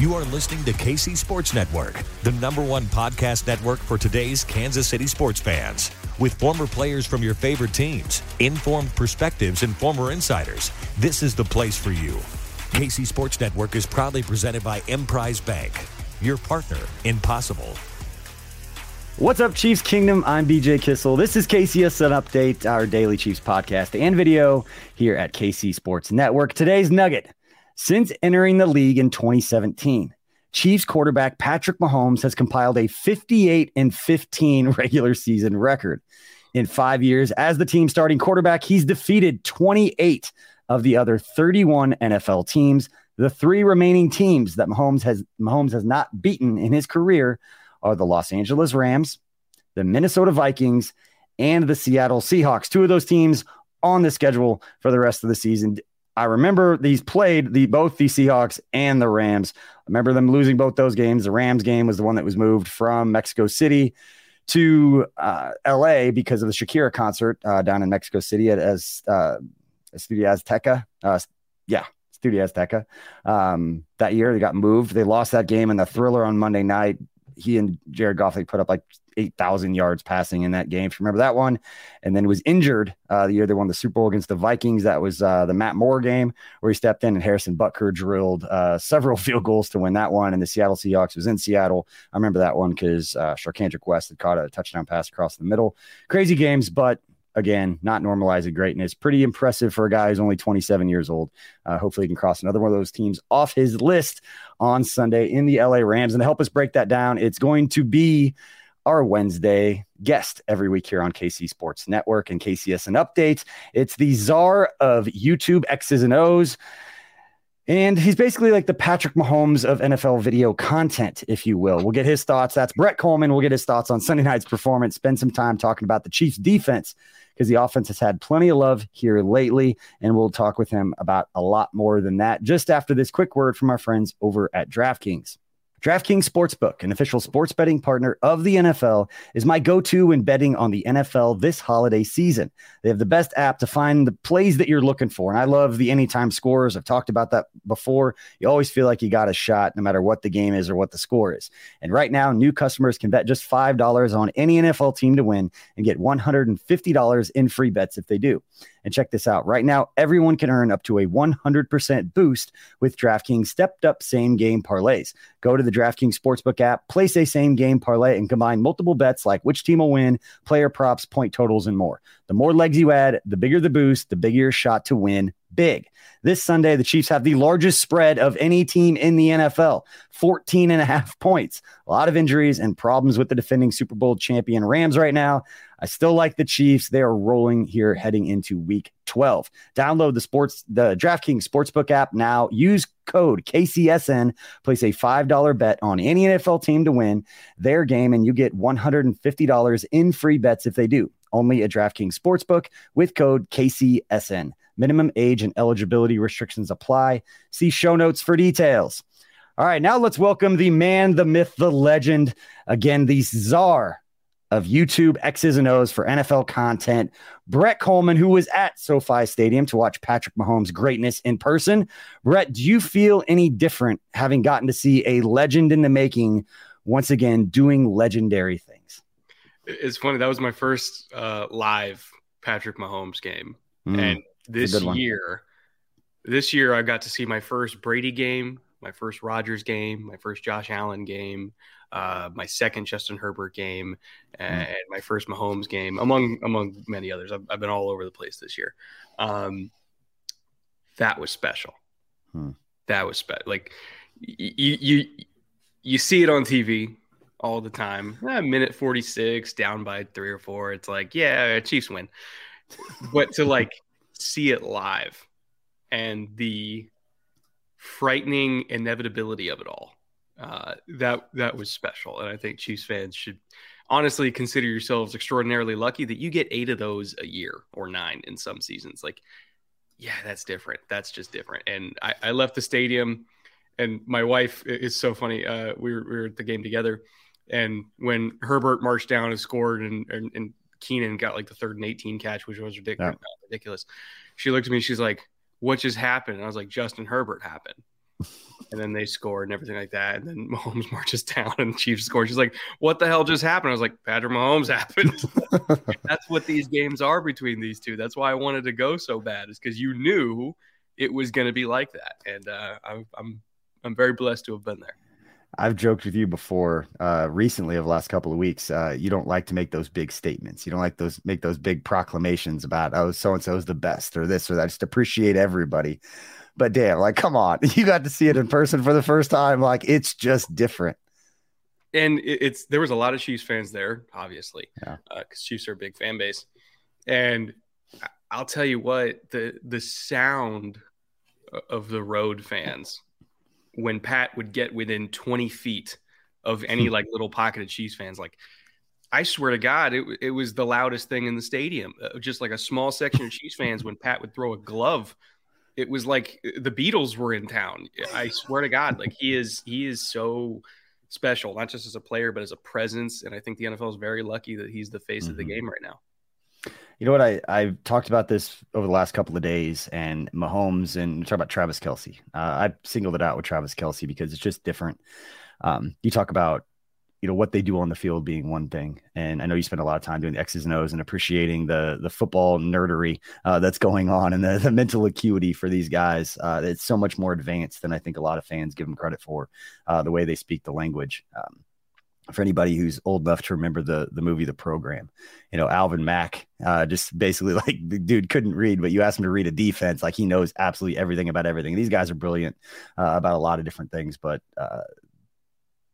You are listening to KC Sports Network, the number one podcast network for today's Kansas City sports fans. With former players from your favorite teams, informed perspectives, and former insiders, this is the place for you. KC Sports Network is proudly presented by Emprise Bank, your partner in possible. What's up, Chiefs Kingdom? I'm BJ Kissel. This is KCSN Update, our daily Chiefs podcast and video here at KC Sports Network. Today's nugget since entering the league in 2017, Chiefs quarterback Patrick Mahomes has compiled a 58 and 15 regular season record. In five years as the team starting quarterback, he's defeated 28 of the other 31 NFL teams. The three remaining teams that Mahomes has Mahomes has not beaten in his career are the Los Angeles Rams, the Minnesota Vikings, and the Seattle Seahawks. Two of those teams on the schedule for the rest of the season. I remember these played the both the Seahawks and the Rams. I remember them losing both those games. The Rams game was the one that was moved from Mexico City to uh, LA because of the Shakira concert uh, down in Mexico City at as uh, Estadio Azteca. Uh, yeah, Estadio Azteca. Um, that year they got moved. They lost that game in the thriller on Monday night. He and Jared Goff they put up like 8,000 yards passing in that game. If you remember that one, and then was injured uh, the year they won the Super Bowl against the Vikings. That was uh, the Matt Moore game where he stepped in and Harrison Butker drilled uh, several field goals to win that one. And the Seattle Seahawks was in Seattle. I remember that one because uh, Charcandrick West had caught a touchdown pass across the middle. Crazy games, but again, not normalizing greatness. Pretty impressive for a guy who's only 27 years old. Uh, hopefully, he can cross another one of those teams off his list on Sunday in the LA Rams. And to help us break that down, it's going to be our Wednesday guest every week here on KC Sports Network and KCSN Updates. It's the czar of YouTube X's and O's. And he's basically like the Patrick Mahomes of NFL video content, if you will. We'll get his thoughts. That's Brett Kollmann. We'll get his thoughts on Sunday night's performance, spend some time talking about the Chiefs defense because the offense has had plenty of love here lately. And we'll talk with him about a lot more than that just after this quick word from our friends over at DraftKings. DraftKings Sportsbook, an official sports betting partner of the NFL, is my go to when betting on the NFL this holiday season. They have the best app to find the plays that you're looking for. And I love the anytime scores. I've talked about that before. You always feel like you got a shot no matter what the game is or what the score is. And right now, new customers can bet just $5 on any NFL team to win and get $150 in free bets if they do. And check this out right now, everyone can earn up to a 100% boost with DraftKings stepped up same game parlays. Go to the DraftKings Sportsbook app, place a same game parlay, and combine multiple bets like which team will win, player props, point totals, and more. The more legs you add, the bigger the boost, the bigger your shot to win big. This Sunday, the Chiefs have the largest spread of any team in the NFL 14 and a half points. A lot of injuries and problems with the defending Super Bowl champion Rams right now. I still like the Chiefs. They are rolling here heading into week 12. Download the sports, the DraftKings Sportsbook app now. Use code KCSN. Place a $5 bet on any NFL team to win their game, and you get $150 in free bets if they do. Only at DraftKings Sportsbook with code KCSN. Minimum age and eligibility restrictions apply. See show notes for details. All right, now let's welcome the man, the myth, the legend. Again, the czar of YouTube X's and O's for NFL content, Brett Kollmann, who was at SoFi Stadium to watch Patrick Mahomes' greatness in person. Brett, do you feel any different having gotten to see a legend in the making once again doing legendary things? It's funny. That was my first uh, live Patrick Mahomes game, mm, and this year, this year I got to see my first Brady game, my first Rodgers game, my first Josh Allen game, uh, my second Justin Herbert game, hmm. and my first Mahomes game, among among many others. I've, I've been all over the place this year. Um, that was special. Hmm. That was special. Like you you you see it on TV all the time. Eh, minute forty six, down by three or four. It's like yeah, Chiefs win. but to like see it live and the frightening inevitability of it all uh, that that was special, and I think Chiefs fans should honestly consider yourselves extraordinarily lucky that you get eight of those a year or nine in some seasons. Like, yeah, that's different. That's just different. And I, I left the stadium, and my wife is so funny. Uh, we, were, we were at the game together, and when Herbert marched down and scored, and and, and Keenan got like the third and eighteen catch, which was ridiculous. Yeah. Ridiculous. She looked at me. She's like, "What just happened?" And I was like, "Justin Herbert happened." And then they score and everything like that. And then Mahomes marches down and the Chiefs score. She's like, "What the hell just happened?" I was like, "Patrick Mahomes happened." That's what these games are between these two. That's why I wanted to go so bad, is because you knew it was going to be like that, and uh, I'm I'm I'm very blessed to have been there. I've joked with you before, uh, recently of the last couple of weeks. Uh, you don't like to make those big statements. You don't like those make those big proclamations about oh so and so is the best or this or that. I Just appreciate everybody. But damn, like, come on, you got to see it in person for the first time. Like, it's just different. And it's there was a lot of Chiefs fans there, obviously, because yeah. uh, Chiefs are a big fan base. And I'll tell you what the the sound of the road fans when Pat would get within 20 feet of any like little pocket of Chiefs fans, like I swear to God, it, it was the loudest thing in the stadium. Uh, just like a small section of Chiefs fans when Pat would throw a glove it was like uh, the Beatles were in town. I swear to God, like he is he is so special, not just as a player, but as a presence. And I think the NFL is very lucky that he's the face mm-hmm. of the mm-hmm. game right now. You know what? I I've talked about this over the last couple of days, and Mahomes, and talk about Travis Kelce. Uh, I singled it out with Travis Kelce because it's just different. Um, you talk about you know what they do on the field being one thing. And i know you spend a lot of time doing the x's and o's and appreciating the the football nerdery uh, that's going on and the, the mental acuity for these guys. Uh, it's so much more advanced than i think a lot of fans give them credit for uh, the way they speak the language. Um, for anybody who's old enough to remember the the movie The Program, you know Alvin Mack, uh, just basically like the dude couldn't read, but you ask him to read a defense, like he knows absolutely everything about everything. These guys are brilliant uh, about a lot of different things, but uh,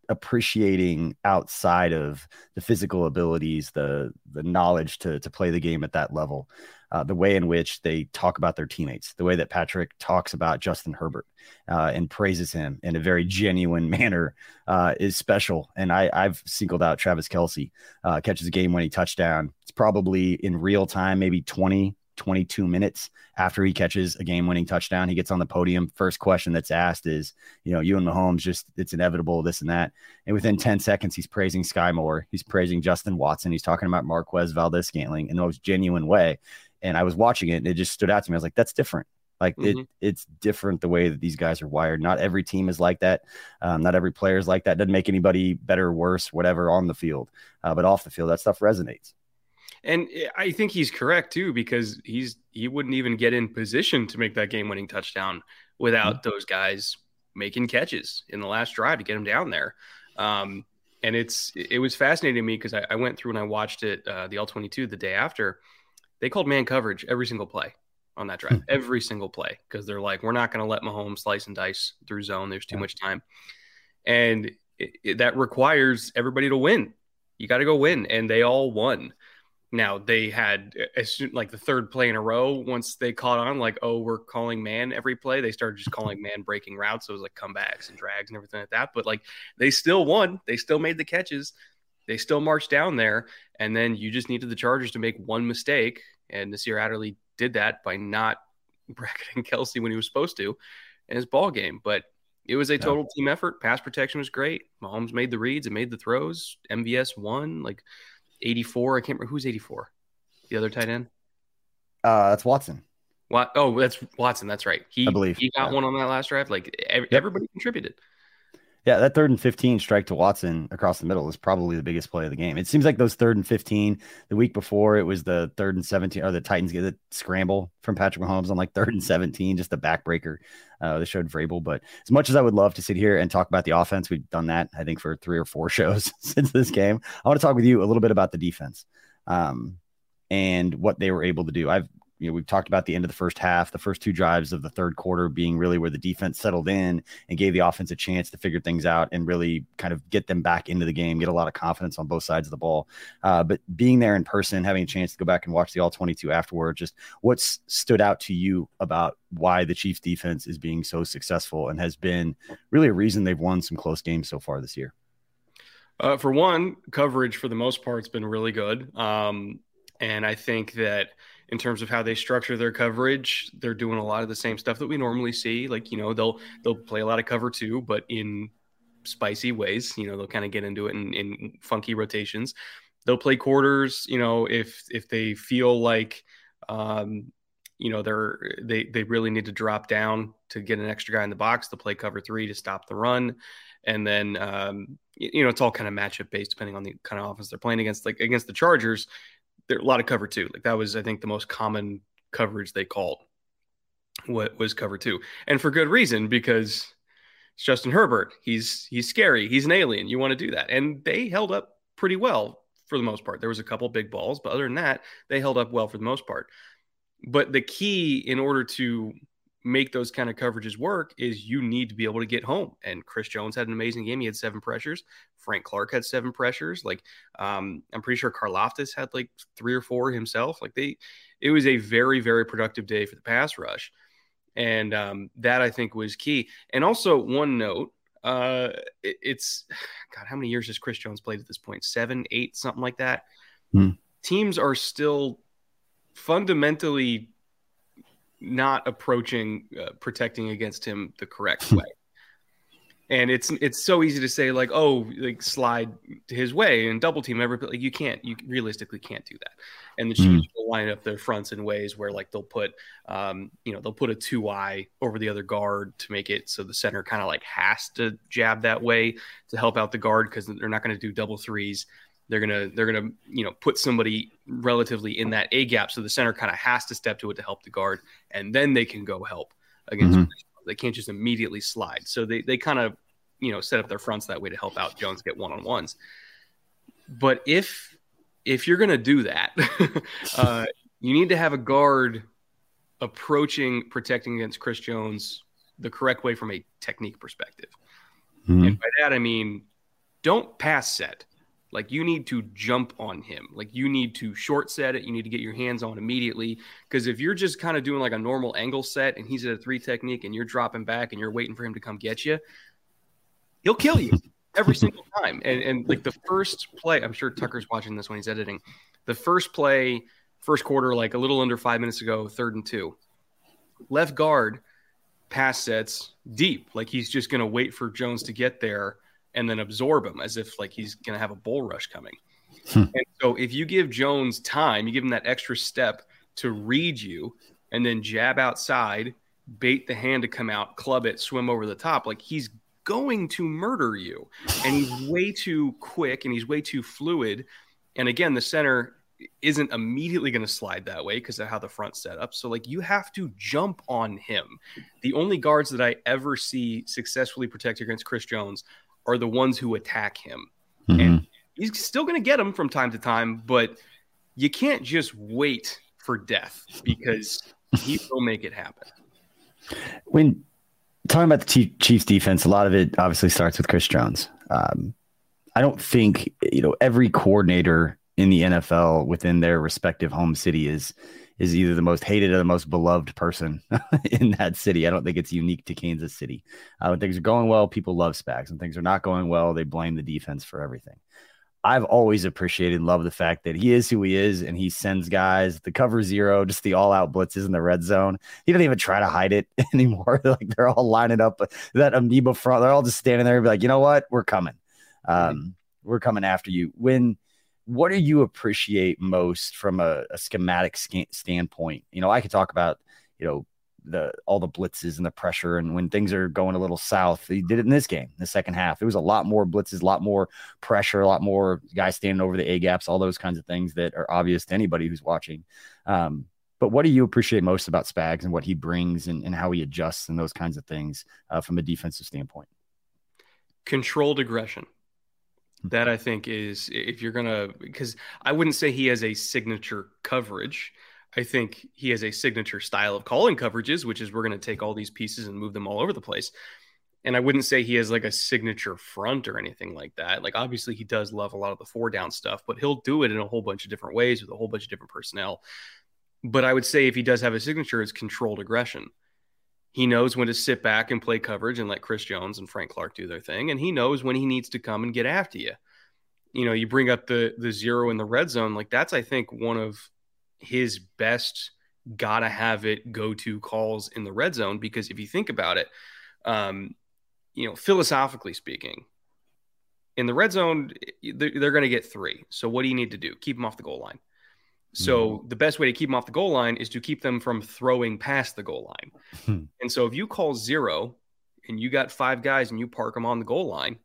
appreciating outside of the physical abilities, the the knowledge to to play the game at that level, uh, the way in which they talk about their teammates, the way that Patrick talks about Justin Herbert uh, and praises him in a very genuine manner uh, is special. And I, I've singled out Travis Kelce uh, catches a game winning touchdown. It's probably in real time, maybe 20 22 minutes after he catches a game winning touchdown. He gets on the podium. First question that's asked is, you know, you and Mahomes just, it's inevitable, this and that. And within 10 seconds, he's praising Skyy Moore. He's praising Justin Watson. He's talking about Marquez Valdes Scantling in the most genuine way. And I was watching it and it just stood out to me. I was like, that's different. Like mm-hmm. it, it's different the way that these guys are wired. Not every team is like that. Um, not every player is like that. Doesn't make anybody better, or worse, whatever on the field. Uh, but off the field, that stuff resonates. And I think he's correct too, because he's he wouldn't even get in position to make that game winning touchdown without mm-hmm. those guys making catches in the last drive to get him down there. Um, and it's it was fascinating to me because I, I, went through and I watched it uh, the L twenty two the day after. They called man coverage every single play on that drive, mm-hmm. every single play, because they're like, we're not going to let Mahomes slice and dice through zone. There's too yeah. much time, and it, it, that requires everybody to win. You got to go win, and they all won. Now they had uh, as like the third play in a row. Once they caught on, like, oh, we're calling man every play. They started just calling man breaking routes. So it was like comebacks and drags and everything like that. But like they still won. They still made the catches. They still marched down there. And then you just needed the Chargers to make one mistake. And Nasir Adderley did that by not bracketing Kelce when he was supposed to in his ball game. But it was a total yeah. team effort. Pass protection was great. Mahomes made the reads and made the throws. MVS won. Like 84. I can't remember who's 84. The other tight end. Uh, that's Watson. What? Oh, that's Watson. That's right. He, I believe he got yeah. one on that last drive. Like every, yep. everybody contributed. Yeah, that third and 15 strike to Watson across the middle is probably the biggest play of the game. It seems like those third and 15, the week before it was the third and 17, or the Titans get a scramble from Patrick Mahomes on like third and 17, just a backbreaker. Uh, they showed Vrabel. But as much as I would love to sit here and talk about the offense, we've done that, I think, for three or four shows since this game. I want to talk with you a little bit about the defense um, and what they were able to do. I've you know, we've talked about the end of the first half, the first two drives of the third quarter being really where the defense settled in and gave the offense a chance to figure things out and really kind of get them back into the game, get a lot of confidence on both sides of the ball. Uh, but being there in person, having a chance to go back and watch the all 22 afterward, just what's stood out to you about why the Chiefs defense is being so successful and has been really a reason they've won some close games so far this year? Uh, for one, coverage for the most part has been really good. Um, and I think that in terms of how they structure their coverage. They're doing a lot of the same stuff that we normally see. Like, you know, they'll they'll play a lot of cover two, but in spicy ways. You know, they'll kind of get into it in, in funky rotations. They'll play quarters, you know, if if they feel like um, you know, they're they they really need to drop down to get an extra guy in the box, to play cover three to stop the run. And then um, you know, it's all kind of matchup based depending on the kind of offense they're playing against. Like against the Chargers, there a lot of cover two. Like that was, I think, the most common coverage they called. What was cover two, and for good reason because it's Justin Herbert. He's he's scary. He's an alien. You want to do that, and they held up pretty well for the most part. There was a couple big balls, but other than that, they held up well for the most part. But the key in order to make those kind of coverages work is you need to be able to get home. And Chris Jones had an amazing game. He had seven pressures. Frank Clark had seven pressures. Like um, I'm pretty sure Karlaftis had like three or four himself. Like they, it was a very very productive day for the pass rush, and um, that I think was key. And also one note. Uh, it, it's God, how many years has Chris Jones played at this point? Seven, eight, something like that. Hmm. Teams are still fundamentally not approaching uh, protecting against him the correct way. and it's it's so easy to say like oh like slide his way and double team every like you can't you realistically can't do that and the hmm. Chiefs mm. will line up their fronts in ways where like they'll put um you know they'll put a two eye over the other guard to make it so the center kind of like has to jab that way to help out the guard because they're not going to do double threes they're gonna they're gonna you know put somebody relatively in that A gap, so the center kind of has to step to it to help the guard, and then they can go help against. Mm-hmm. They can't just immediately slide. So they they kind of you know set up their fronts that way to help out Jones get one on ones. But if if you're gonna do that, uh, you need to have a guard approaching protecting against Chris Jones the correct way from a technique perspective. Mm-hmm. And by that I mean don't pass set like you need to jump on him. Like you need to short set it. You need to get your hands on immediately. Because if you're just kind of doing like a normal angle set and he's at a three technique and you're dropping back and you're waiting for him to come get you, he'll kill you every single time. And and like the first play, I'm sure Tucker's watching this when he's editing. The first play, first quarter, like a little under five minutes ago, third and two. Left guard pass sets deep. Like he's just gonna wait for Jones to get there and then absorb him as if like he's going to have a bull rush coming. Hmm. And so if you give Jones time, you give him that extra step to read you and then jab outside, bait the hand to come out, club it, swim over the top, like he's going to murder you. And he's way too quick and he's way too fluid. And again, the center isn't immediately going to slide that way because of how the front set up. So like you have to jump on him. The only guards that I ever see successfully protect against Chris Jones are the ones who attack him. Mm-hmm. And he's still going to get them from time to time, but you can't just wait for death because he will make it happen. When talking about the Chiefs defense, a lot of it obviously starts with Chris Jones. Um, I don't think you know every coordinator in the NFL within their respective home city is is either the most hated or the most beloved person in that city. I don't think it's unique to Kansas City. Uh, when things are going well, people love Spags. When things are not going well, they blame the defense for everything. I've always appreciated and loved the fact that he is who he is and he sends guys the cover zero, just the all out blitzes in the red zone. He doesn't even try to hide it anymore. like they're all lining up that amoeba front. They're all just standing there and be like, you know what? We're coming. Um, we're coming after you. When what do you appreciate most from a, a schematic standpoint? You know, I could talk about, you know, the all the blitzes and the pressure. And when things are going a little south, he did it in this game, the second half. It was a lot more blitzes, a lot more pressure, a lot more guys standing over the A gaps, all those kinds of things that are obvious to anybody who's watching. Um, but what do you appreciate most about Spags and what he brings and, and how he adjusts and those kinds of things uh, from a defensive standpoint? Controlled aggression. That I think is if you're gonna because I wouldn't say he has a signature coverage. I think he has a signature style of calling coverages, which is we're to take all these pieces and move them all over the place. And I wouldn't say he has like a signature front or anything like that. Like obviously he does love a lot of the four down stuff, but he'll do it in a whole bunch of different ways with a whole bunch of different personnel. But I would say if he does have a signature, it's controlled aggression. He knows when to sit back and play coverage and let Chris Jones and Frank Clark do their thing, and he knows when he needs to come and get after you. You know, you bring up the the zero in the red zone, like that's I think one of his best gotta have it go to calls in the red zone because if you think about it, um, you know, philosophically speaking, in the red zone, they're, they're going to get three. So what do you need to do? Keep them off the goal line. So mm-hmm. the best way to keep them off the goal line is to keep them from throwing past the goal line. Hmm. and so if you call zero and you got five guys and you park them on the goal line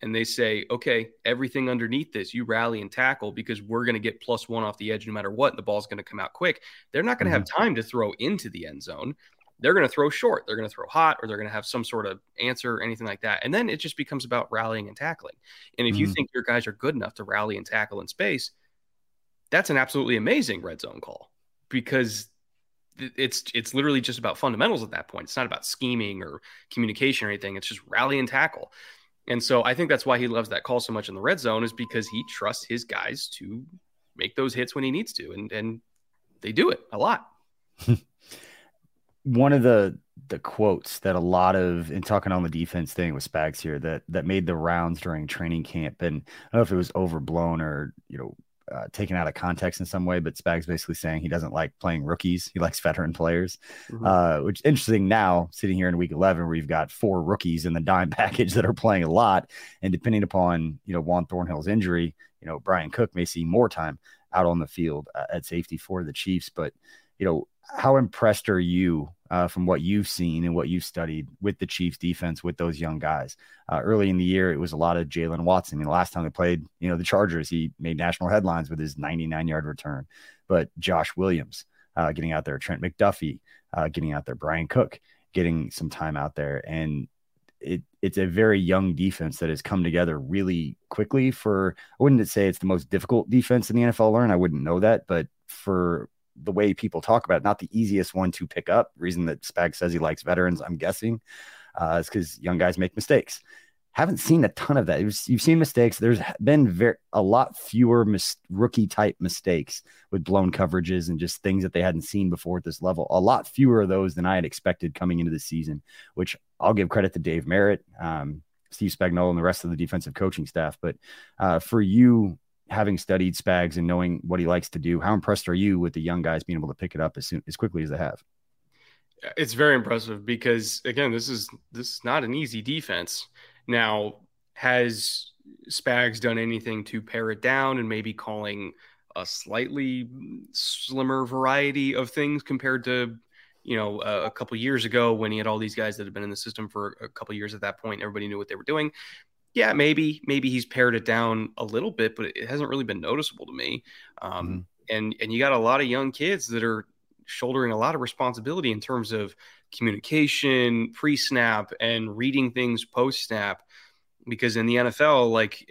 and they say, okay, everything underneath this, you rally and tackle because we're going to get plus one off the edge no matter what. The ball's going to come out quick. They're not going to mm-hmm. have time to throw into the end zone. They're going to throw short. They're going to throw hot, or they're going to have some sort of answer, or anything like that. And then it just becomes about rallying and tackling. And if mm-hmm. you think your guys are good enough to rally and tackle in space, that's an absolutely amazing red zone call because it's it's literally just about fundamentals at that point. It's not about scheming or communication or anything. It's just rally and tackle. And so I think that's why he loves that call so much in the red zone is because he trusts his guys to make those hits when he needs to, and and they do it a lot. One of the the quotes that a lot of in talking on the defense thing with Spags here that that made the rounds during training camp, and I don't know if it was overblown or you know uh, taken out of context in some way, but Spags basically saying he doesn't like playing rookies. He likes veteran players, mm-hmm. uh, which is interesting now sitting here in week 11 where you've got four rookies in the dime package that are playing a lot. And depending upon, you know, Juan Thornhill's injury, you know, Brian Cook may see more time out on the field uh, at safety for the Chiefs. But, you know, how impressed are you uh, from what you've seen and what you've studied with the Chiefs defense with those young guys? Uh, early in the year, it was a lot of Jaylen Watson. I mean, the last time they played, you know, the Chargers, he made national headlines with his 99 yard return. But Josh Williams uh, getting out there, Trent McDuffie uh, getting out there, Brian Cook getting some time out there. And it, it's a very young defense that has come together really quickly for I wouldn't say it's the most difficult defense in the NFL learn. I wouldn't know that, but for the way people talk about it, not the easiest one to pick up. Reason that Spag says he likes veterans, I'm guessing, uh, is because young guys make mistakes. Haven't seen a ton of that. You've seen mistakes. There's been very a lot fewer mis- rookie type mistakes with blown coverages and just things that they hadn't seen before at this level. A lot fewer of those than I had expected coming into the season, which I'll give credit to Dave Merritt, um, Steve Spagnuolo, and the rest of the defensive coaching staff. But uh, for you having studied Spags and knowing what he likes to do, how impressed are you with the young guys being able to pick it up as soon as quickly as they have? It's very impressive because again, this is this is not an easy defense. Now, has Spags done anything to pare it down and maybe calling a slightly slimmer variety of things compared to you know a, couple years ago when he had all these guys that had been in the system for a couple years at that point everybody knew what they were doing yeah, maybe maybe he's pared it down a little bit, but it hasn't really been noticeable to me. Um, mm-hmm. And and you got a lot of young kids that are shouldering a lot of responsibility in terms of communication, pre snap, and reading things post snap because in the NFL, like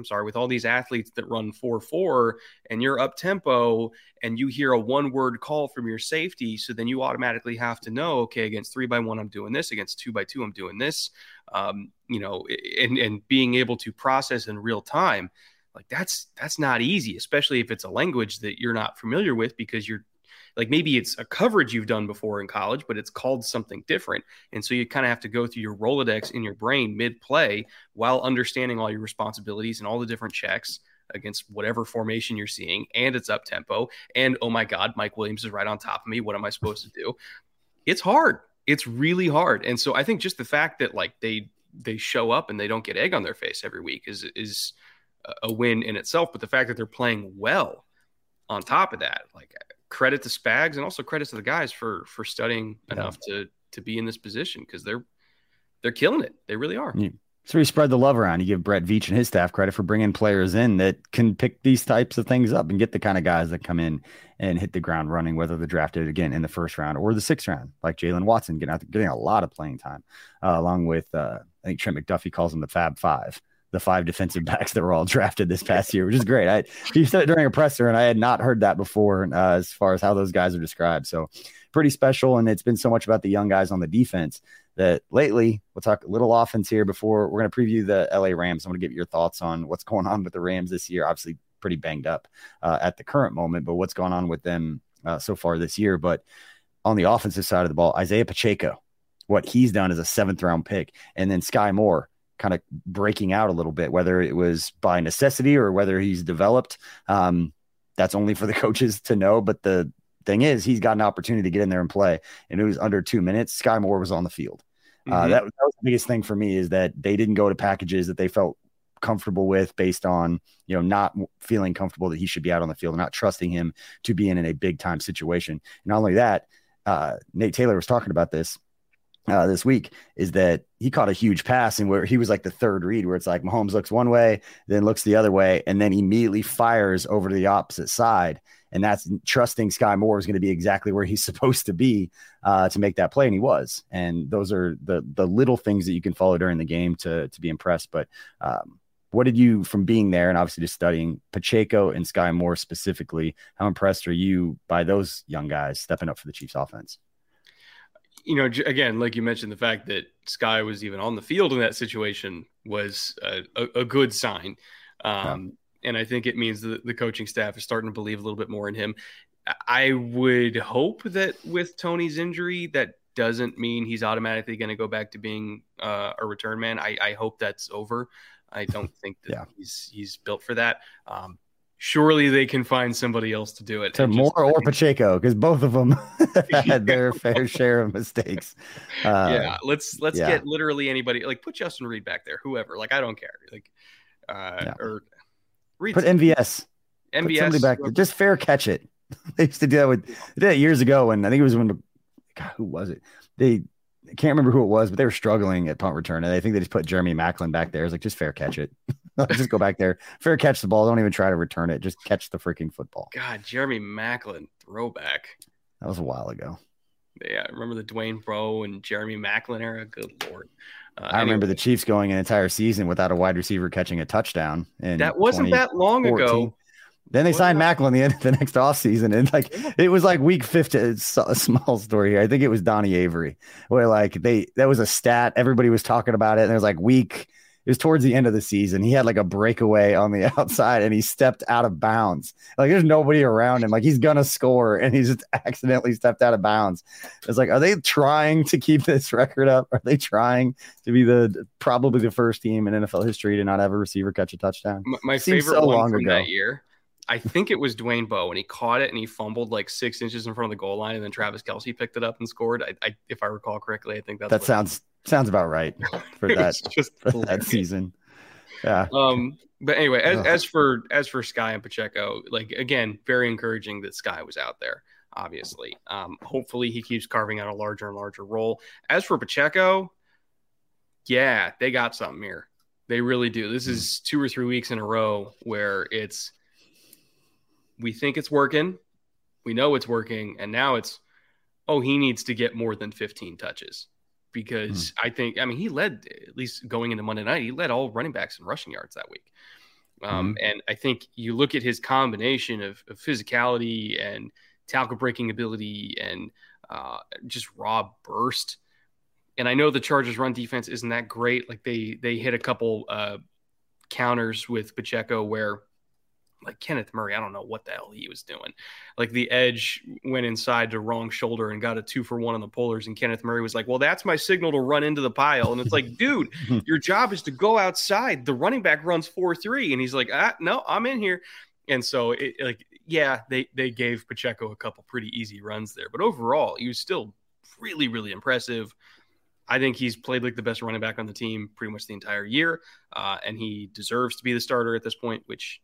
I'm sorry, with all these athletes that run 4 4 and you're up tempo and you hear a one word call from your safety, so then you automatically have to know, okay, against three by one, I'm doing this, against two by two, I'm doing this. Um, you know, and and being able to process in real time, like that's that's not easy, especially if it's a language that you're not familiar with because you're like maybe it's a coverage you've done before in college, but it's called something different. And so you kind of have to go through your Rolodex in your brain mid play while understanding all your responsibilities and all the different checks against whatever formation you're seeing. And it's up tempo. And oh my God, Mike Williams is right on top of me. What am I supposed to do? It's hard. It's really hard. And so I think just the fact that like they, they show up and they don't get egg on their face every week is is a win in itself. But the fact that they're playing well on top of that, like credit to Spags and also credit to the guys for for studying yeah. enough to to be in this position because they're they're killing it. They really are. Yeah. So you spread the love around. You give Brett Veach and his staff credit for bringing players in that can pick these types of things up and get the kind of guys that come in and hit the ground running, whether they're drafted again in the first round or the sixth round, like Jaylen Watson getting out, getting a lot of playing time, uh, along with uh, I think Trent McDuffie calls them the Fab Five, the five defensive backs that were all drafted this past year, which is great. I he said it during a presser, and I had not heard that before uh, as far as how those guys are described. So pretty special, and it's been so much about the young guys on the defense that lately we'll talk a little offense here before we're going to preview the LA Rams. I'm going to get your thoughts on what's going on with the Rams this year. Obviously, pretty banged up uh, at the current moment, but what's going on with them uh, so far this year. But on the offensive side of the ball, Isaiah Pacheco, what he's done as a seventh round pick, and then Skyy Moore kind of breaking out a little bit, whether it was by necessity or whether he's developed. Um, that's only for the coaches to know. But the thing is, he's got an opportunity to get in there and play, and it was under two minutes. Skyy Moore was on the field. Uh, mm-hmm. Uh, that, that, was the biggest thing for me is that they didn't go to packages that they felt comfortable with based on you know not feeling comfortable that he should be out on the field, not trusting him to be in, in a big time situation. And not only that, uh, Nate Taylor was talking about this uh, this week is that he caught a huge pass and where he was like the third read, where it's like Mahomes looks one way, then looks the other way, and then immediately fires over to the opposite side. And that's trusting Skyy Moore is going to be exactly where he's supposed to be uh, to make that play, and he was. And those are the the little things that you can follow during the game to to be impressed. But um, what did you from being there and obviously just studying Pacheco and Skyy Moore specifically? How impressed are you by those young guys stepping up for the Chiefs offense? You know, again, like you mentioned, the fact that Skyy was even on the field in that situation was a, a, a good sign. Um, yeah. And I think it means that the coaching staff is starting to believe a little bit more in him. I would hope that with Tony's injury, that doesn't mean he's automatically going to go back to being uh, a return man. I, I, hope that's over. I don't think that yeah. he's he's built for that. Um, surely they can find somebody else to do it. To Moore or Pacheco, because both of them had their fair share of mistakes. Uh, yeah, let's let's yeah. get literally anybody. Like put Justin Reid back there, whoever. Like I don't care. Like uh, yeah. or Reid. Put MVS. MVS. Put somebody back. There. Just fair catch it. they used to do that with they did years ago, and I think it was when. God, who was it? They I can't remember who it was, but they were struggling at punt return, and I think they just put Jeremy Maclin back there. It's like just fair catch it, just go back there, fair catch the ball. Don't even try to return it. Just catch the freaking football. God, Jeremy Maclin throwback. That was a while ago. Yeah, I remember the Dwayne Bowe and Jeremy Maclin era. Good lord. Uh, I anyway. remember the Chiefs going an entire season without a wide receiver catching a touchdown. And that wasn't that long ago. Then they signed Maclin the end of the next offseason. And like it was like week 50. It's a small story here. I think it was Donnie Avery, where like they that was a stat. Everybody was talking about it. And it was like week, it was towards the end of the season. He had like a breakaway on the outside and he stepped out of bounds. Like there's nobody around him. Like he's gonna score and he just accidentally stepped out of bounds. It's like, are they trying to keep this record up? Are they trying to be the probably the first team in NFL history to not have a receiver catch a touchdown? My, my favorite so one from ago. that year I think it was Dwayne Bowe, and he caught it and he fumbled like six inches in front of the goal line, and then Travis Kelce picked it up and scored. I, I if I recall correctly, I think that's that sounds sounds about right for that just for that season. Yeah. Um. But anyway, as, as for as for Skyy and Pacheco, like again, very encouraging that Skyy was out there. Obviously, um, hopefully he keeps carving out a larger and larger role. As for Pacheco, yeah, they got something here. They really do. This hmm. is two or three weeks in a row where it's we think it's working. We know it's working. And now it's, oh, he needs to get more than 15 touches because mm. I think, I mean, he led, at least going into Monday night, he led all running backs in rushing yards that week. Um, mm. And I think you look at his combination of, of physicality and tackle breaking ability and uh, just raw burst. And I know the Chargers run defense isn't that great. Like they they hit a couple uh, counters with Pacheco where like Kenneth Murray, I don't know what the hell he was doing. Like the edge went inside to wrong shoulder and got a two for one on the pullers. And Kenneth Murray was like, Well, that's my signal to run into the pile. And it's like, dude, your job is to go outside. The running back runs four three. And he's like, ah, no, I'm in here. And so it like, yeah, they they gave Pacheco a couple pretty easy runs there. But overall, he was still really, really impressive. I think he's played like the best running back on the team pretty much the entire year. Uh, and he deserves to be the starter at this point, which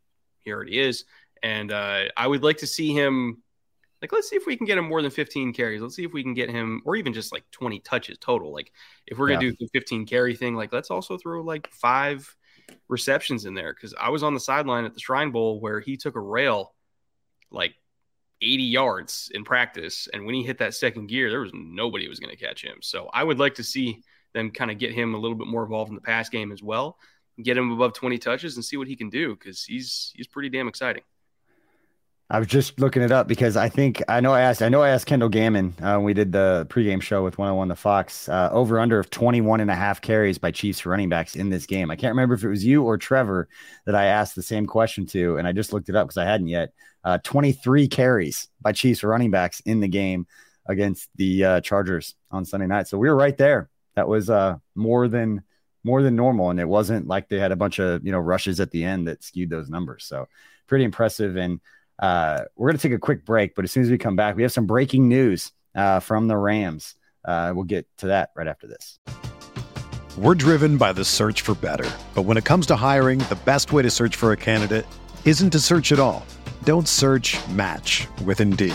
he already is. And uh, I would like to see him. Like, let's see if we can get him more than 15 carries. Let's see if we can get him, or even just like 20 touches total. Like, if we're gonna do the 15 carry thing, like let's also throw like five receptions in there. Cause I was on the sideline at the Shrine Bowl where he took a rail like 80 yards in practice. And when he hit that second gear, there was nobody was going to catch him. So I would like to see them kind of get him a little bit more involved in the pass game as well, get him above 20 touches and see what he can do because he's he's pretty damn exciting. I was just looking it up because I think I know I asked I know I asked Kendall Gammon uh, we did the pregame show with 101 the Fox uh, over under of 21 and a half carries by Chiefs running backs in this game. I can't remember if it was you or Trevor that I asked the same question to, and I just looked it up because I hadn't yet. Uh, 23 carries by Chiefs running backs in the game against the uh, Chargers on Sunday night. So we were right there. That was uh, more than more than normal, and it wasn't like they had a bunch of you know rushes at the end that skewed those numbers. So pretty impressive and. Uh, we're going to take a quick break, but as soon as we come back, we have some breaking news uh, from the Rams. Uh, we'll get to that right after this. We're driven by the search for better. But when it comes to hiring, the best way to search for a candidate isn't to search at all. Don't search match with Indeed.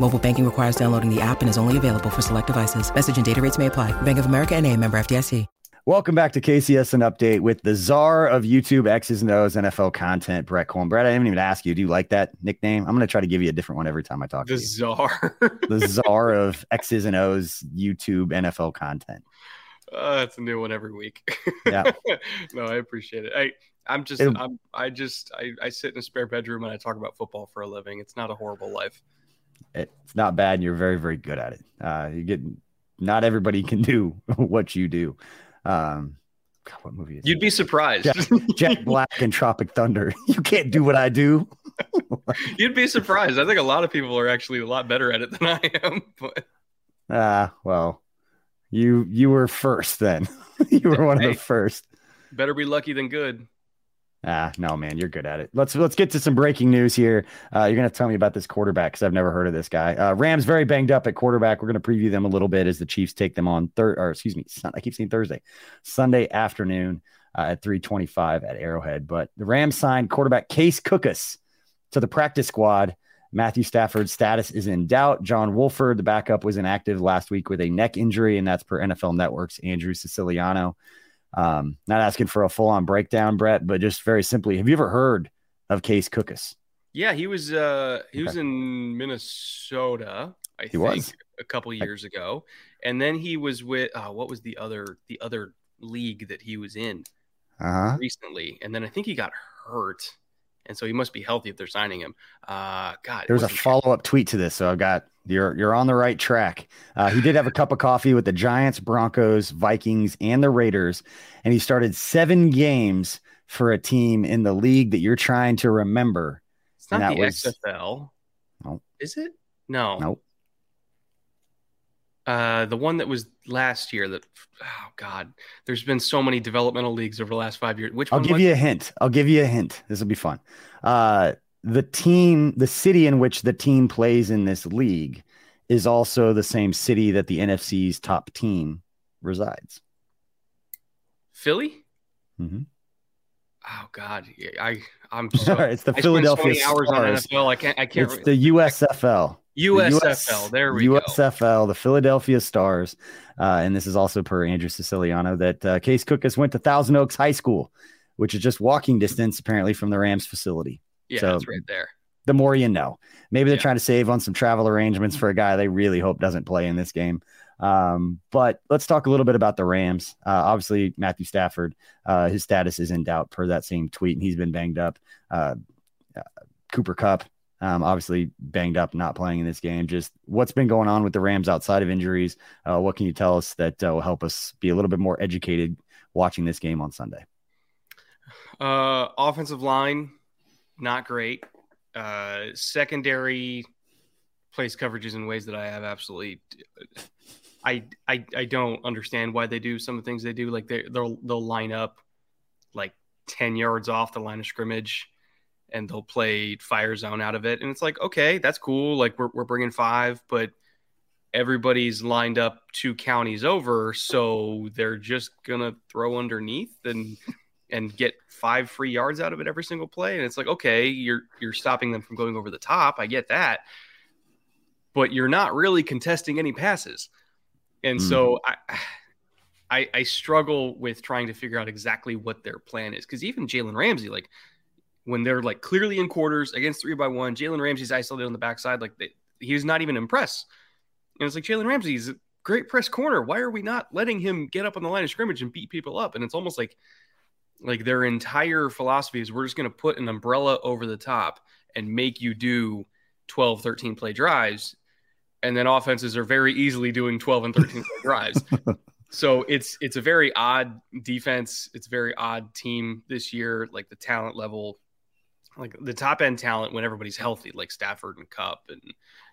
Mobile banking requires downloading the app and is only available for select devices. Message and data rates may apply. Bank of America and a member FDIC. Welcome back to KCSN Update with the czar of YouTube X's and O's NFL content, Brett Kollmann. Brett, I didn't even ask you. Do you like that nickname? I'm going to try to give you a different one every time I talk the to you. Czar. the czar of X's and O's YouTube NFL content. Uh, that's a new one every week. Yeah. no, I appreciate it. I I'm just It'll, I'm I just I, I sit in a spare bedroom and I talk about football for a living. It's not a horrible life. It's not bad, and you're very very good at it. Uh, you get not everybody can do what you do. Um, God, what movie You'd be surprised. Jack, Jack Black and Tropic Thunder. You can't do what I do. You'd be surprised. I think a lot of people are actually a lot better at it than I am. But ah, uh, well, you you were first then. you were one hey, of the first. Better be lucky than good. Ah, no, man, you're good at it. Let's let's get to some breaking news here. Uh, you're gonna tell me about this quarterback because I've never heard of this guy. Uh, Rams very banged up at quarterback. We're gonna preview them a little bit as the Chiefs take them on third, or excuse me, I keep saying Thursday, Sunday afternoon uh, at 3:25 at Arrowhead. But the Rams signed quarterback Case Cookus to the practice squad. Matthew Stafford's status is in doubt. John Wolford, the backup, was inactive last week with a neck injury, and that's per NFL Network's Andrew Siciliano. Um, not asking for a full on breakdown, Brett, but just very simply, have you ever heard of Case Cookus? Yeah, he was uh he okay. was in Minnesota, I he think, was. a couple years ago. And then he was with uh, what was the other the other league that he was in uh-huh. recently. And then I think he got hurt. And so he must be healthy if they're signing him. Uh God. There's a follow up tweet to this, so I've got you're you're on the right track. Uh, he did have a cup of coffee with the Giants, Broncos, Vikings, and the Raiders, and he started seven games for a team in the league that you're trying to remember. It's not the was, XFL. No, is it? No, nope. Uh, the one that was last year. That oh god, there's been so many developmental leagues over the last five years. Which I'll give you a hint. I'll give you a hint. This will be fun. Uh, the team, the city in which the team plays in this league is also the same city that the NFC's top team resides. Philly. Mm-hmm. Oh God, I I'm sorry. it's the I Philadelphia so hours on NFL. I can't. I can't. It's the USFL. USFL. The US, there we go. USFL, go. the Philadelphia Stars, uh, and this is also per Andrew Siciliano that uh, Case Cookus went to Thousand Oaks High School, which is just walking distance apparently from the Rams facility. Yeah, so, that's right there. The more you know. Maybe they're yeah. trying to save on some travel arrangements for a guy they really hope doesn't play in this game. Um, but let's talk a little bit about the Rams. Uh, obviously, Matthew Stafford, uh, his status is in doubt per that same tweet, and he's been banged up. Uh, uh Cooper Kupp, um, obviously banged up, not playing in this game. Just what's been going on with the Rams outside of injuries? Uh, what can you tell us that uh, will help us be a little bit more educated watching this game on Sunday? offensive line, not great. secondary place coverages in ways that I have absolutely I, I I don't understand why they do some of the things they do. Like they they'll they'll line up like ten yards off the line of scrimmage, and they'll play fire zone out of it. And it's like okay, that's cool. Like we're we're bringing five, but everybody's lined up two counties over, so they're just gonna throw underneath and and get five free yards out of it every single play. And it's like okay, you're you're stopping them from going over the top. I get that, but you're not really contesting any passes. And mm. so I, I, I struggle with trying to figure out exactly what their plan is because even Jalen Ramsey, like when they're like clearly in quarters against three by one, Jalen Ramsey's isolated on the backside, like they, he's not even impressed. And it's like Jalen Ramsey's a great press corner. Why are we not letting him get up on the line of scrimmage and beat people up? And it's almost like like their entire philosophy is we're just going to put an umbrella over the top and make you do 12 13 play drives and then offenses are very easily doing 12 and 13 play drives. So it's it's a very odd defense. It's a very odd team this year. Like the talent level, like the top end talent when everybody's healthy, like Stafford and Kupp and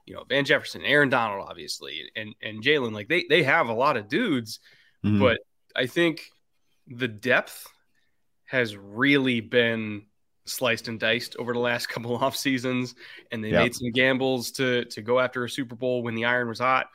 you know Van Jefferson, Aaron Donald, obviously, and and Jalen. Like they they have a lot of dudes, mm-hmm. but I think the depth has really been sliced and diced over the last couple off seasons, and they yep. made some gambles to to go after a Super Bowl when the iron was hot,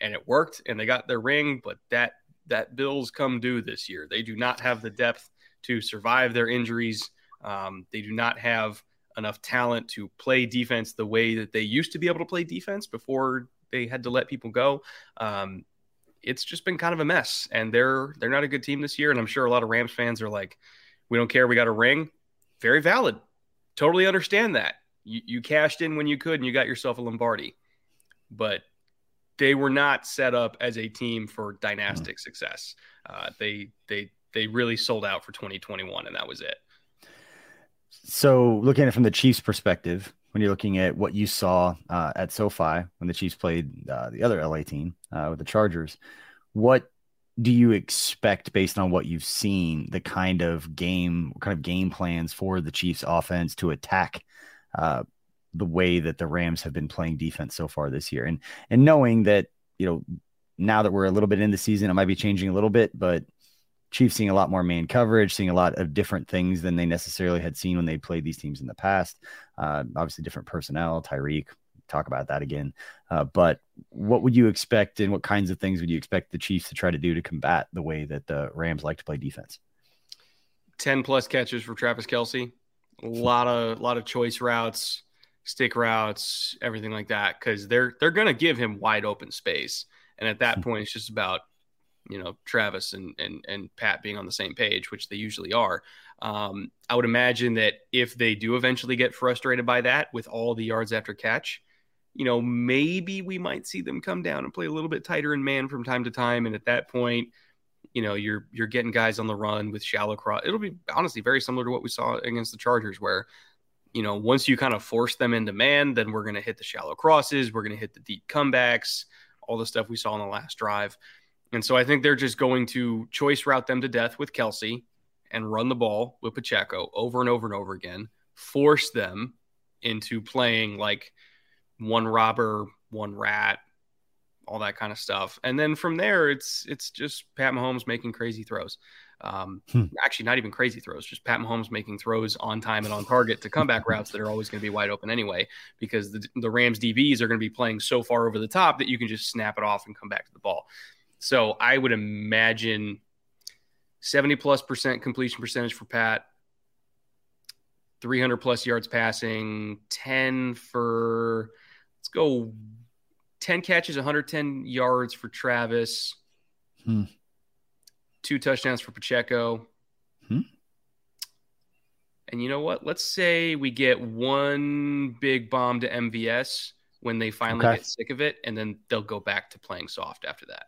and it worked, and they got their ring. But that that bills come due this year. They do not have the depth to survive their injuries. Um, they do not have enough talent to play defense the way that they used to be able to play defense before they had to let people go. Um, it's just been kind of a mess, and they're they're not a good team this year. And I'm sure a lot of Rams fans are like, "We don't care. We got a ring." very valid. Totally understand that. You, you cashed in when you could and you got yourself a Lombardi. But they were not set up as a team for dynastic mm-hmm. success. Uh, they they they really sold out for 2021, and that was it. So, looking at it from the Chiefs' perspective, when you're looking at what you saw uh, at SoFi when the Chiefs played uh, the other LA team uh, with the Chargers, what do you expect based on what you've seen the kind of game kind of game plans for the Chiefs offense to attack uh, the way that the Rams have been playing defense so far this year? And and knowing that you know now that we're a little bit in the season it might be changing a little bit but Chiefs seeing a lot more man coverage seeing a lot of different things than they necessarily had seen when they played these teams in the past uh, obviously different personnel Tyreek talk about that again. Uh, but what would you expect, and what kinds of things would you expect the Chiefs to try to do to combat the way that the Rams like to play defense? Ten plus catches for Travis Kelce. a lot of a lot of choice routes, stick routes, everything like that, because they're they're going to give him wide open space, and at that hmm. point, it's just about you know Travis and and and Pat being on the same page, which they usually are. Um, I would imagine that if they do eventually get frustrated by that with all the yards after catch, you know, maybe we might see them come down and play a little bit tighter in man from time to time. And at that point, you know, you're you're getting guys on the run with shallow cross. It'll be honestly very similar to what we saw against the Chargers, where you know, once you kind of force them into man, then we're going to hit the shallow crosses, we're going to hit the deep comebacks, all the stuff we saw in the last drive. And so I think they're just going to choice route them to death with Kelce and run the ball with Pacheco over and over and over again, force them into playing like one robber, one rat, all that kind of stuff. And then from there, it's it's just Pat Mahomes making crazy throws. Um, hmm. Actually, not even crazy throws, just Pat Mahomes making throws on time and on target to comeback routes that are always going to be wide open anyway, because the, the Rams DBs are going to be playing so far over the top that you can just snap it off and come back to the ball. So I would imagine 70 plus percent completion percentage for Pat. 300 plus yards passing, 10 for, let's go 10 catches, 110 yards for Travis, hmm. two touchdowns for Pacheco. Hmm. And you know what? Let's say we get one big bomb to MVS when they finally okay. get sick of it, and then they'll go back to playing soft after that.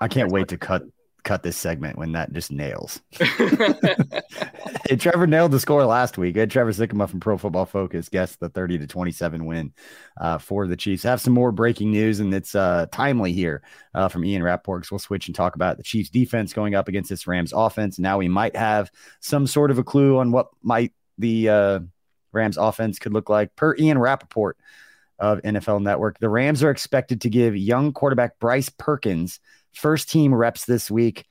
I can't wait to cut cut this segment when that just nails. hey, Trevor nailed the score last week. Ed Trevor Sikkema from Pro Football Focus guessed the 30 to 27 win uh, for the Chiefs. Have some more breaking news, and it's uh, timely here uh, from Ian Rapoport. So we'll switch and talk about the Chiefs defense going up against this Rams offense. Now we might have some sort of a clue on what might the uh, Rams offense could look like per Ian Rapoport of NFL Network. The Rams are expected to give young quarterback Bryce Perkins – First team reps this week,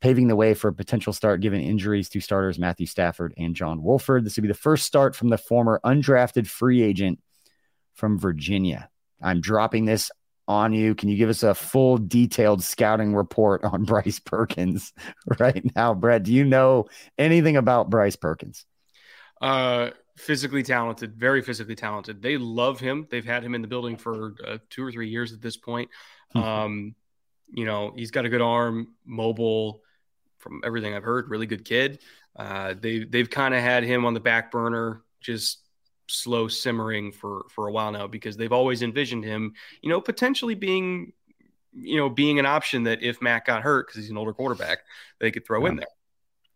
paving the way for a potential start given injuries to starters Matthew Stafford and John Wolford. This would be the first start from the former undrafted free agent from Virginia. I'm dropping this on you. Can you give us a full detailed scouting report on Bryce Perkins right now, Brett? Do you know anything about Bryce Perkins? Uh, physically talented, very physically talented. They love him. They've had him in the building for uh, two or three years at this point. Hmm. Um, you know, he's got a good arm, mobile. From everything I've heard, really good kid. Uh, they they've kind of had him on the back burner, just slow simmering for for a while now because they've always envisioned him, you know, potentially being, you know, being an option that if Matt got hurt because he's an older quarterback, they could throw yeah. in there.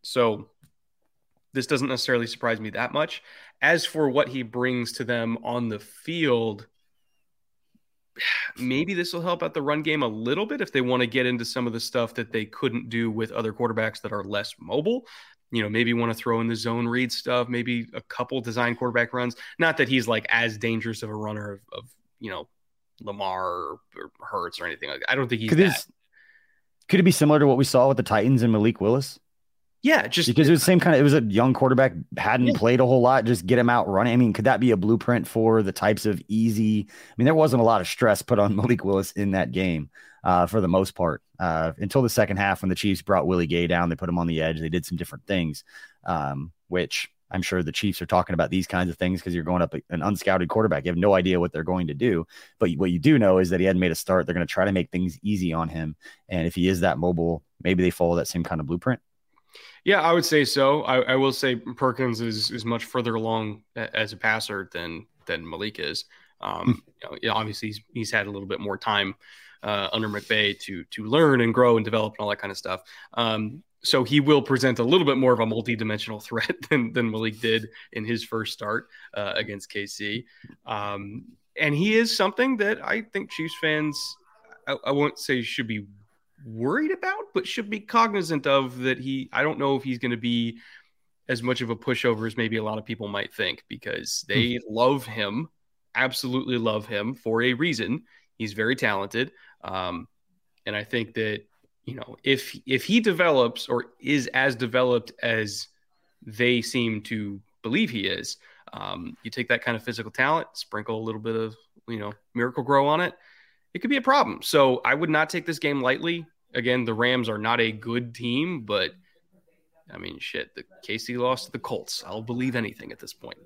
So this doesn't necessarily surprise me that much. As for what he brings to them on the field, maybe this will help out the run game a little bit if they want to get into some of the stuff that they couldn't do with other quarterbacks that are less mobile. You know, maybe want to throw in the zone read stuff, maybe a couple design quarterback runs. Not that he's like as dangerous of a runner of, of you know, Lamar or, or Hurts or anything like that. I don't think he's could, this, could it be similar to what we saw with the Titans and Malik Willis? Yeah, just because it was the same kind of it was a young quarterback, hadn't yeah. played a whole lot, just get him out running. I mean, could that be a blueprint for the types of easy? I mean, there wasn't a lot of stress put on Malik Willis in that game uh, for the most part uh, until the second half when the Chiefs brought Willie Gay down. They put him on the edge. They did some different things, um, which I'm sure the Chiefs are talking about these kinds of things because you're going up an unscouted quarterback. You have no idea what they're going to do. But what you do know is that he hadn't made a start. They're going to try to make things easy on him. And if he is that mobile, maybe they follow that same kind of blueprint. Yeah, I would say so. I, I, will say Perkins is is much further along as a passer than than Malik is. Um, hmm. you know, obviously he's, he's had a little bit more time uh, under McVay to to learn and grow and develop and all that kind of stuff. Um, so he will present a little bit more of a multi-dimensional threat than than Malik did in his first start uh, against KC. Um, and he is something that I think Chiefs fans, I, I won't say should be worried about, but should be cognizant of that he, I don't know if he's going to be as much of a pushover as maybe a lot of people might think because they hmm. love him, absolutely love him for a reason. He's very talented. Um, and I think that, you know, if if he develops or is as developed as they seem to believe he is, um, you take that kind of physical talent, sprinkle a little bit of, you know, Miracle-Gro on it, it could be a problem. So I would not take this game lightly again, the Rams are not a good team, but I mean, shit, the KC lost to the Colts. I'll believe anything at this point.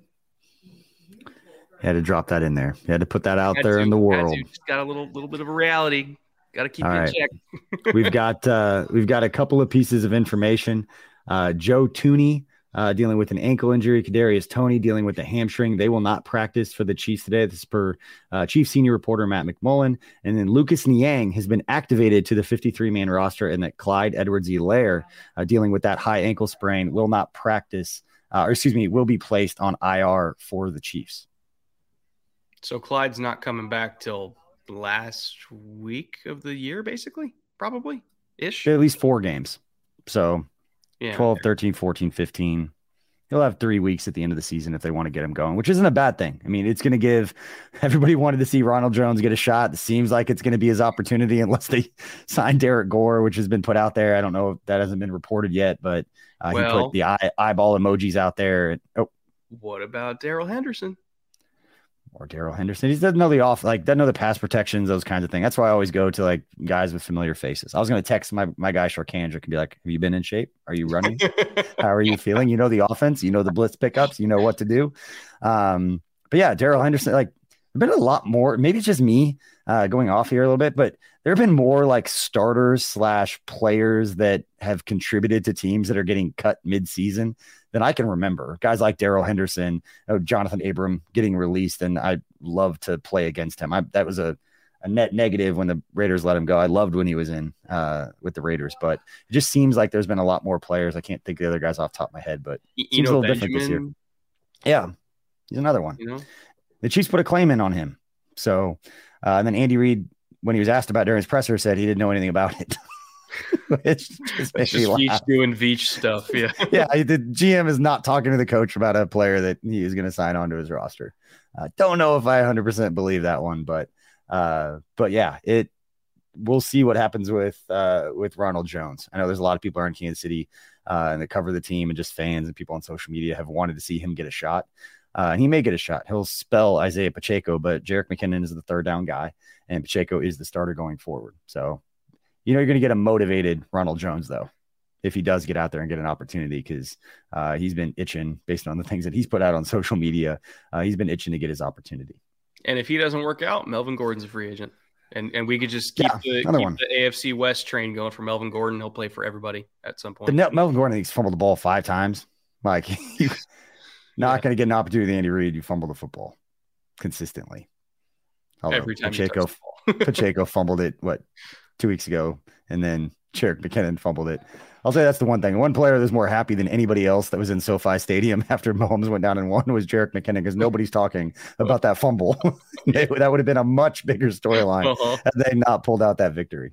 You had to drop that in there. You had to put that out there to, in the world. Just got a little little bit of a reality. Got to keep All right. check. we've got uh, we've got a couple of pieces of information. Uh, Joe Thuney uh, dealing with an ankle injury. Kadarius Toney dealing with a hamstring. They will not practice for the Chiefs today. This is per uh, Chief senior reporter Matt McMullen. And then Lucas Niang has been activated to the 53 man roster, and that Clyde Edwards-Helaire, uh, dealing with that high ankle sprain, will not practice, uh, or excuse me, will be placed on IR for the Chiefs. So Clyde's not coming back till last week of the year, basically, probably ish. At least four games. So yeah. 12, 13, 14, 15. He'll have three weeks at the end of the season if they want to get him going, which isn't a bad thing. I mean, it's going to give everybody wanted to see Ronald Jones get a shot. It seems like it's going to be his opportunity unless they sign Derrick Gore, which has been put out there. I don't know if that hasn't been reported yet, but uh, well, he put the eye, eyeball emojis out there. And, oh, what about Darrell Henderson? Or Darrell Henderson. He doesn't know the off, like doesn't know the pass protections, those kinds of things. That's why I always go to like guys with familiar faces. I was going to text my my guy Shorkandrick and be like, "Have you been in shape? Are you running? How are you feeling? You know the offense. You know the blitz pickups. You know what to do." Um, but yeah, Darrell Henderson, like, been a lot more. Maybe it's just me uh, going off here a little bit, but there have been more like starters slash players that have contributed to teams that are getting cut mid season than I can remember. Guys like Darrell Henderson, oh, Johnathan Abram getting released, and I love to play against him. I, that was a, a net negative when the Raiders let him go. I loved when he was in uh, with the Raiders, but it just seems like there's been a lot more players. I can't think of the other guys off the top of my head, but you seems know, a little Benjamin, different this year. Yeah, he's another one. You know? The Chiefs put a claim in on him. So, uh, and then Andy Reid, when he was asked about during his presser, said he didn't know anything about it. it's just, it's just Veach doing Veach stuff. Yeah. yeah. The GM is not talking to the coach about a player that he is going to sign onto his roster. Uh, don't know if I 100% believe that one, but, uh, but yeah, it, we'll see what happens with, uh, with Ronald Jones. I know there's a lot of people around Kansas City, uh, and that cover the team and just fans and people on social media have wanted to see him get a shot. Uh, he may get a shot. He'll spell Isaiah Pacheco, but Jerick McKinnon is the third down guy, and Pacheco is the starter going forward. So you know, you're going to get a motivated Ronald Jones, though, if he does get out there and get an opportunity, because uh, he's been itching based on the things that he's put out on social media. Uh, he's been itching to get his opportunity. And if he doesn't work out, Melvin Gordon's a free agent. And, and we could just keep, yeah, the, keep the, AFC West train going for Melvin Gordon. He'll play for everybody at some point. Melvin Gordon, he's fumbled the ball five times. Like, not yeah. going to get an opportunity with Andy Reid. You fumble the football consistently. Although Every time Pacheco, Pacheco fumbled it, what, two weeks ago, and then Jerick McKinnon fumbled it. I'll say that's the one thing. One player that's more happy than anybody else that was in SoFi Stadium after Mahomes went down and won was Jerick McKinnon because nobody's talking about that fumble. that would have been a much bigger storyline uh-huh. had they not pulled out that victory.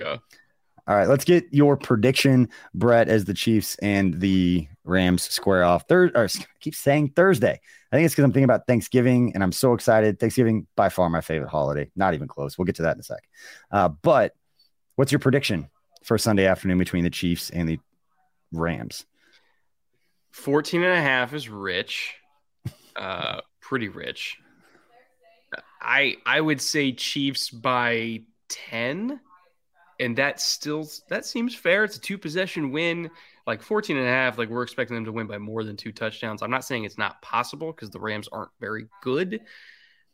Go. All right, let's get your prediction, Brett, as the Chiefs and the Rams square off. Thursday, or keep saying Thursday. I think it's because I'm thinking about Thanksgiving, and I'm so excited. Thanksgiving by far my favorite holiday. Not even close. We'll get to that in a sec. Uh, but what's your prediction for Sunday afternoon between the Chiefs and the Rams? 14 and a half is rich. Uh, pretty rich. I I would say Chiefs by 10 and that still that seems fair. It's a two possession win, like 14 and a half. Like we're expecting them to win by more than two touchdowns. I'm not saying it's not possible because the Rams aren't very good,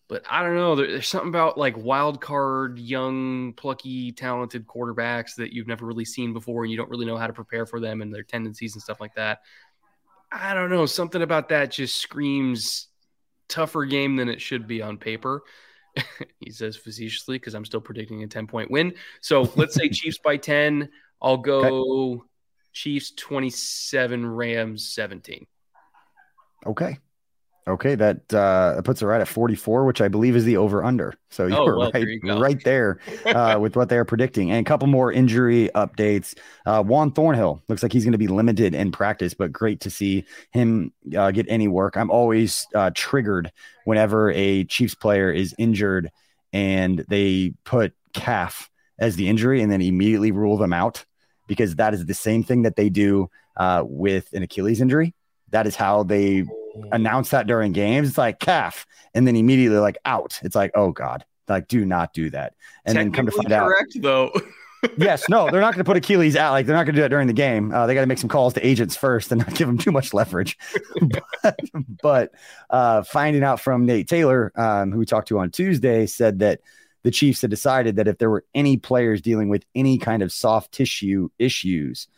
but I don't know. there's something about like wild card, young, plucky, talented quarterbacks that you've never really seen before, and you don't really know how to prepare for them and their tendencies and stuff like that. I don't know. Something about that just screams tougher game than it should be on paper. he says facetiously because I'm still predicting a 10 point win. So let's say Chiefs by 10. I'll go okay. Chiefs 27, Rams 17. Okay. Okay, that uh, puts it right at 44, which I believe is the over under. So you're oh, well, right, you right there uh, with what they're predicting. And a couple more injury updates. Uh, Juan Thornhill looks like he's going to be limited in practice, but great to see him uh, get any work. I'm always uh, triggered whenever a Chiefs player is injured and they put calf as the injury and then immediately rule them out because that is the same thing that they do uh, with an Achilles injury. That is how they announce that during games. It's like calf, and then immediately like out. It's like oh god, like do not do that. And then come to find out correct, out, though. yes, no, they're not going to put Achilles out. Like they're not going to do that during the game. Uh, they got to make some calls to agents first and not give them too much leverage. but, but uh, finding out from Nate Taylor, um, who we talked to on Tuesday, said that the Chiefs had decided that if there were any players dealing with any kind of soft tissue issues,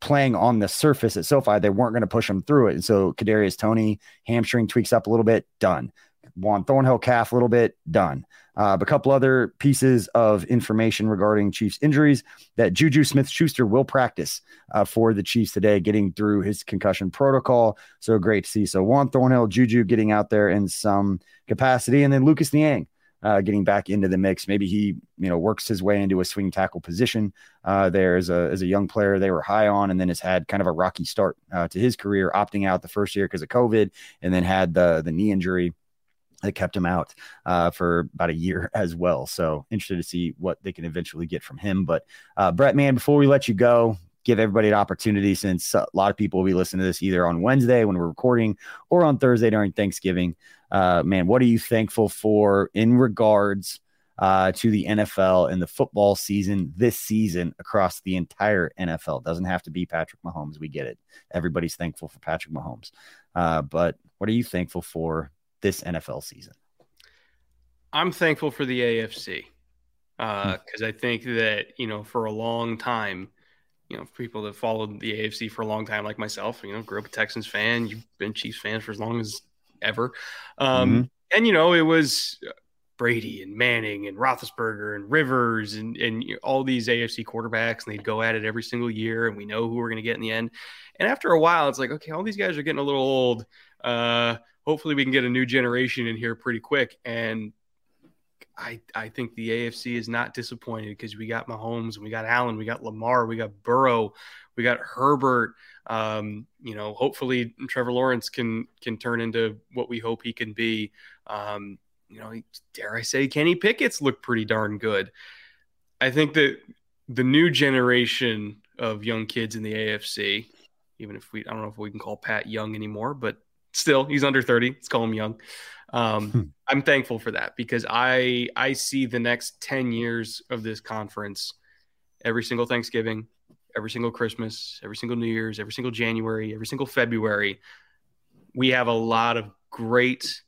playing on the surface at SoFi, they weren't going to push them through it. And so Kadarius Toney hamstring tweaks up a little bit, done. Juan Thornhill calf a little bit, done. Uh, a couple other pieces of information regarding Chiefs injuries that Juju Smith Schuster will practice uh, for the Chiefs today, getting through his concussion protocol. So great to see. So Juan Thornhill, Juju getting out there in some capacity, and then Lucas Niang uh, getting back into the mix. Maybe he, you know, works his way into a swing tackle position uh, there as a as a young player. They were high on, and then has had kind of a rocky start uh, to his career, opting out the first year because of COVID, and then had the the knee injury that kept him out uh, for about a year as well. So interested to see what they can eventually get from him. But uh, Brett, man, before we let you go, give everybody an opportunity since a lot of people will be listening to this either on Wednesday when we're recording or on Thursday during Thanksgiving. Uh, man, what are you thankful for in regards uh, to the NFL and the football season this season across the entire NFL? Doesn't have to be Patrick Mahomes. We get it. Everybody's thankful for Patrick Mahomes. Uh, but what are you thankful for this NFL season? I'm thankful for the AFC because uh, hmm. I think that you know for a long time, you know, people that followed the AFC for a long time, like myself, you know, grew up a Texans fan. You've been Chiefs fans for as long as ever. Um, mm-hmm. And, you know, it was Brady and Manning and Roethlisberger and Rivers and, and all these AFC quarterbacks, and they'd go at it every single year, and we know who we're going to get in the end. And after a while, it's like, okay, all these guys are getting a little old. Uh, hopefully, we can get a new generation in here pretty quick. And I, I think the AFC is not disappointed because we got Mahomes, we got Allen, we got Lamar, we got Burrow, we got Herbert. Um, you know, hopefully Trevor Lawrence can can turn into what we hope he can be. Um, you know, dare I say, Kenny Pickett's look pretty darn good. I think that the new generation of young kids in the AFC, even if we, I don't know if we can call Pat young anymore, but still, he's under 30. Let's call him young. Um, hmm. I'm thankful for that because I I see the next 10 years of this conference every single Thanksgiving, every single Christmas, every single New Year's, every single January, every single February. We have a lot of great,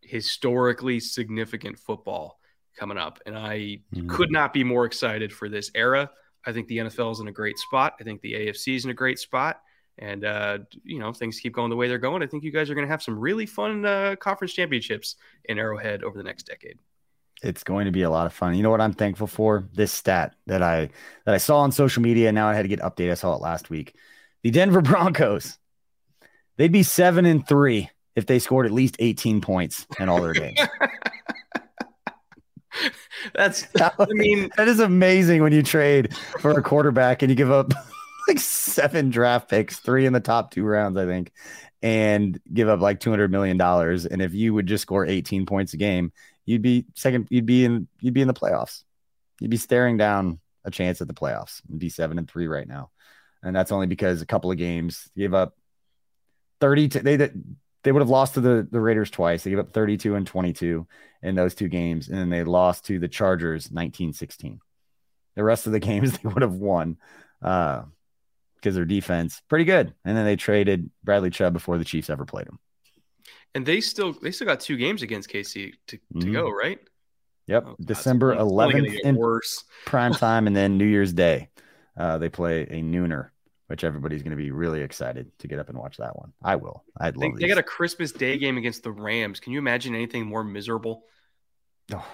historically significant football coming up. And I mm-hmm. could not be more excited for this era. I think the NFL is in a great spot. I think the AFC is in a great spot. And, uh, you know, things keep going the way they're going. I think you guys are going to have some really fun uh, conference championships in Arrowhead over the next decade it's going to be a lot of fun. You know what I'm thankful for? This stat that I that I saw on social media. And now I had to get updated. I saw it last week. The Denver Broncos, they'd be seven and three if they scored at least 18 points in all their games. That's I mean that is amazing when you trade for a quarterback and you give up like seven draft picks, three in the top two rounds, I think, and give up like 200 million dollars. And if you would just score 18 points a game, you'd be second. You'd be in. You'd be in the playoffs. You'd be staring down a chance at the playoffs. and be seven and three right now, and that's only because a couple of games gave up thirty. To, they they would have lost to the the Raiders twice. They gave up thirty two and twenty two in those two games, and then they lost to the Chargers 19-16. The rest of the games they would have won. Uh, because their defense pretty good. And then they traded Bradley Chubb before the Chiefs ever played him. And they still they still got two games against KC to, to mm-hmm. go, right? Yep, oh, December eleventh in worse. prime time, and then New Year's Day, uh, they play a nooner, which everybody's going to be really excited to get up and watch that one. I will. I'd love. They, they got a Christmas Day game against the Rams. Can you imagine anything more miserable? Oh.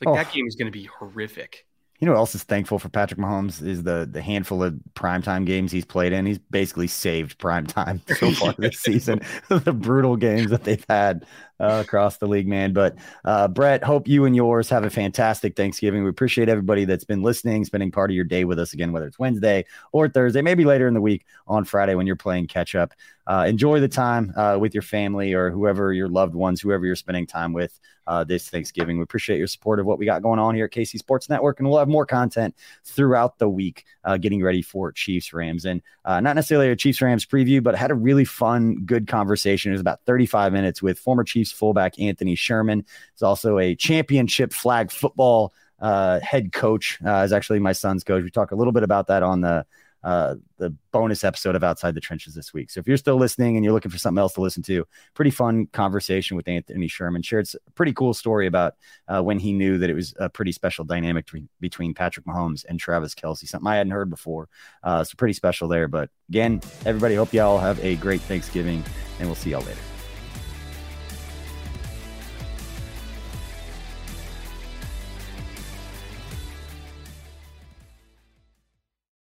Like oh. that game is going to be horrific. You know what else is thankful for Patrick Mahomes is the the handful of primetime games he's played in. He's basically saved primetime so far this season. the brutal games that they've had uh, across the league, man. But uh, Brett, hope you and yours have a fantastic Thanksgiving. We appreciate everybody that's been listening, spending part of your day with us again, whether it's Wednesday or Thursday, maybe later in the week on Friday when you're playing catch up. Uh, enjoy the time uh, with your family or whoever your loved ones, whoever you're spending time with uh, this Thanksgiving. We appreciate your support of what we got going on here at KC Sports Network, and we'll have more content throughout the week, uh, getting ready for Chiefs Rams, and not necessarily a Chiefs Rams preview, but had a really fun, good conversation. It was about 35 minutes with former Chiefs fullback Anthony Sherman. He's also a championship flag football uh, head coach. is actually my son's coach. We talk a little bit about that on the uh, the bonus episode of Outside the Trenches this week. So if you're still listening and you're looking for something else to listen to, pretty fun conversation with Anthony Sherman. Shared a pretty cool story about uh, when he knew that it was a pretty special dynamic between, between Patrick Mahomes and Travis Kelce, something I hadn't heard before. Uh, so pretty special there. But again, everybody, hope y'all have a great Thanksgiving, and we'll see y'all later.